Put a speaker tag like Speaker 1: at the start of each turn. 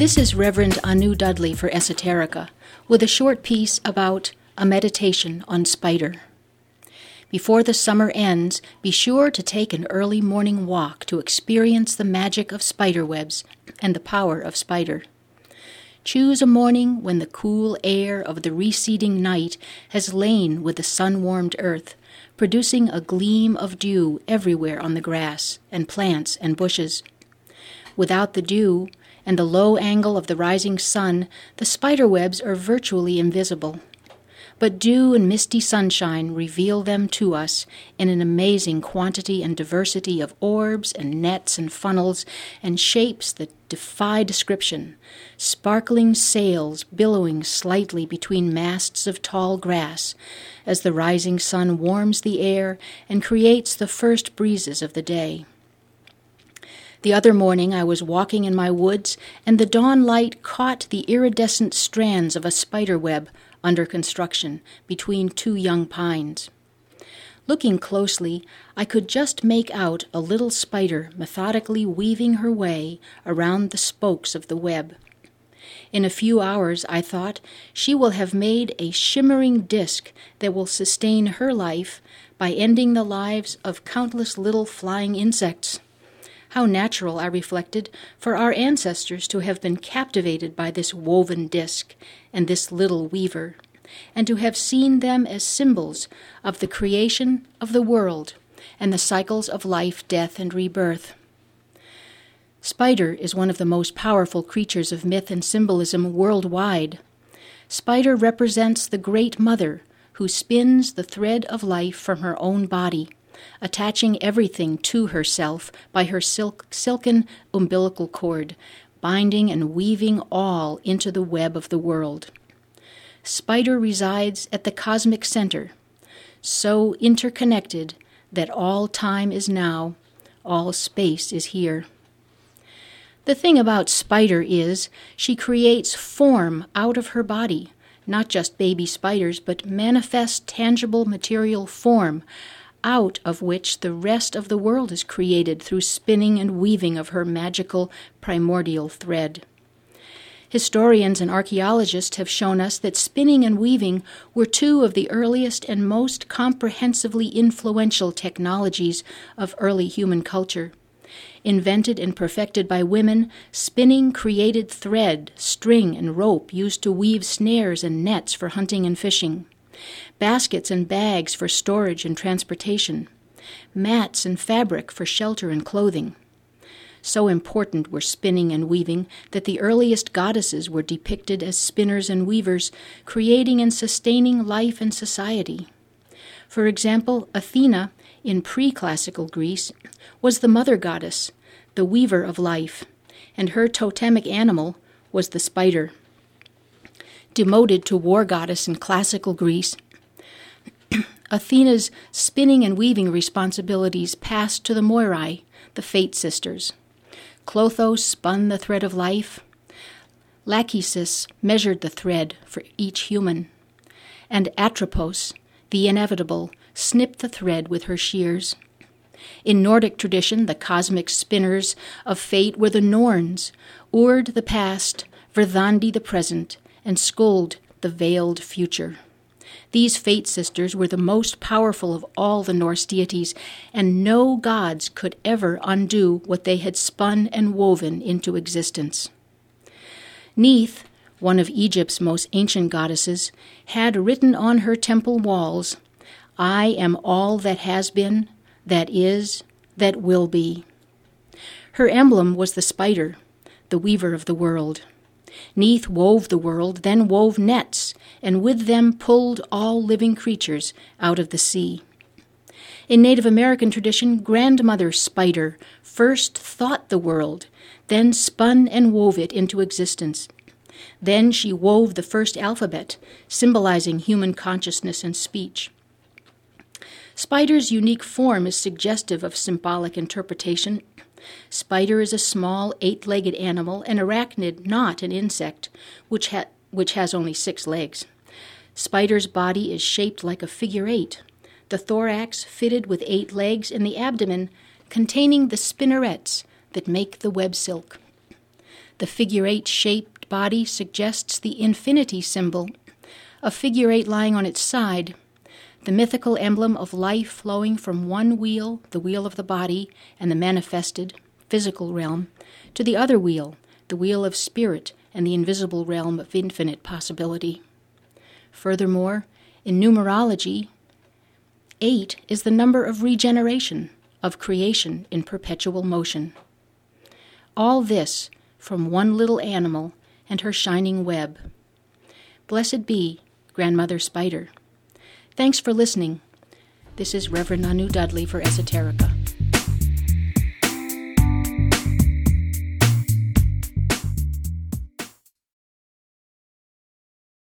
Speaker 1: This is Reverend Anu Dudley for Esoterica with a short piece about a meditation on spider. Before the summer ends, be sure to take an early morning walk to experience the magic of spider webs and the power of spider. Choose a morning when the cool air of the receding night has lain with the sun warmed earth, producing a gleam of dew everywhere on the grass and plants and bushes. Without the dew and the low angle of the rising sun, the spider webs are virtually invisible but dew and misty sunshine reveal them to us in an amazing quantity and diversity of orbs and nets and funnels and shapes that defy description, sparkling sails billowing slightly between masts of tall grass as the rising sun warms the air and creates the first breezes of the day. The other morning I was walking in my woods, and the dawn light caught the iridescent strands of a spider web under construction between two young pines. Looking closely, I could just make out a little spider methodically weaving her way around the spokes of the web. In a few hours, I thought, she will have made a shimmering disk that will sustain her life by ending the lives of countless little flying insects. How natural, I reflected, for our ancestors to have been captivated by this woven disk and this little weaver, and to have seen them as symbols of the creation of the world and the cycles of life, death, and rebirth. Spider is one of the most powerful creatures of myth and symbolism worldwide. Spider represents the Great Mother who spins the thread of life from her own body attaching everything to herself by her silk, silken umbilical cord, binding and weaving all into the web of the world. Spider resides at the cosmic center, so interconnected that all time is now, all space is here. The thing about Spider is she creates form out of her body, not just baby spiders, but manifest, tangible material form out of which the rest of the world is created through spinning and weaving of her magical primordial thread. Historians and archaeologists have shown us that spinning and weaving were two of the earliest and most comprehensively influential technologies of early human culture. Invented and perfected by women, spinning created thread, string, and rope used to weave snares and nets for hunting and fishing baskets and bags for storage and transportation, mats and fabric for shelter and clothing. So important were spinning and weaving that the earliest goddesses were depicted as spinners and weavers, creating and sustaining life and society. For example, Athena, in pre classical Greece, was the mother goddess, the weaver of life, and her totemic animal was the spider. Demoted to war goddess in classical Greece, Athena's spinning and weaving responsibilities passed to the Moirai, the Fate Sisters. Clotho spun the thread of life. Lachesis measured the thread for each human. And Atropos, the inevitable, snipped the thread with her shears. In Nordic tradition, the cosmic spinners of fate were the Norns, Urd the past, Verdandi the present, and Skuld the veiled future. These fate sisters were the most powerful of all the Norse deities, and no gods could ever undo what they had spun and woven into existence. Neith, one of Egypt's most ancient goddesses, had written on her temple walls, I am all that has been, that is, that will be. Her emblem was the spider, the weaver of the world. Neith wove the world, then wove nets, and with them pulled all living creatures out of the sea. In Native American tradition, Grandmother Spider first thought the world, then spun and wove it into existence. Then she wove the first alphabet, symbolizing human consciousness and speech. Spider's unique form is suggestive of symbolic interpretation Spider is a small eight legged animal, an arachnid, not an insect, which, ha- which has only six legs. Spider's body is shaped like a figure eight, the thorax fitted with eight legs, and the abdomen containing the spinnerets that make the web silk. The figure eight shaped body suggests the infinity symbol, a figure eight lying on its side, the mythical emblem of life flowing from one wheel, the wheel of the body and the manifested, physical realm, to the other wheel, the wheel of spirit and the invisible realm of infinite possibility. Furthermore, in numerology, eight is the number of regeneration, of creation in perpetual motion. All this from one little animal and her shining web. Blessed be Grandmother Spider. Thanks for listening. This is Reverend Anu Dudley for Esoterica.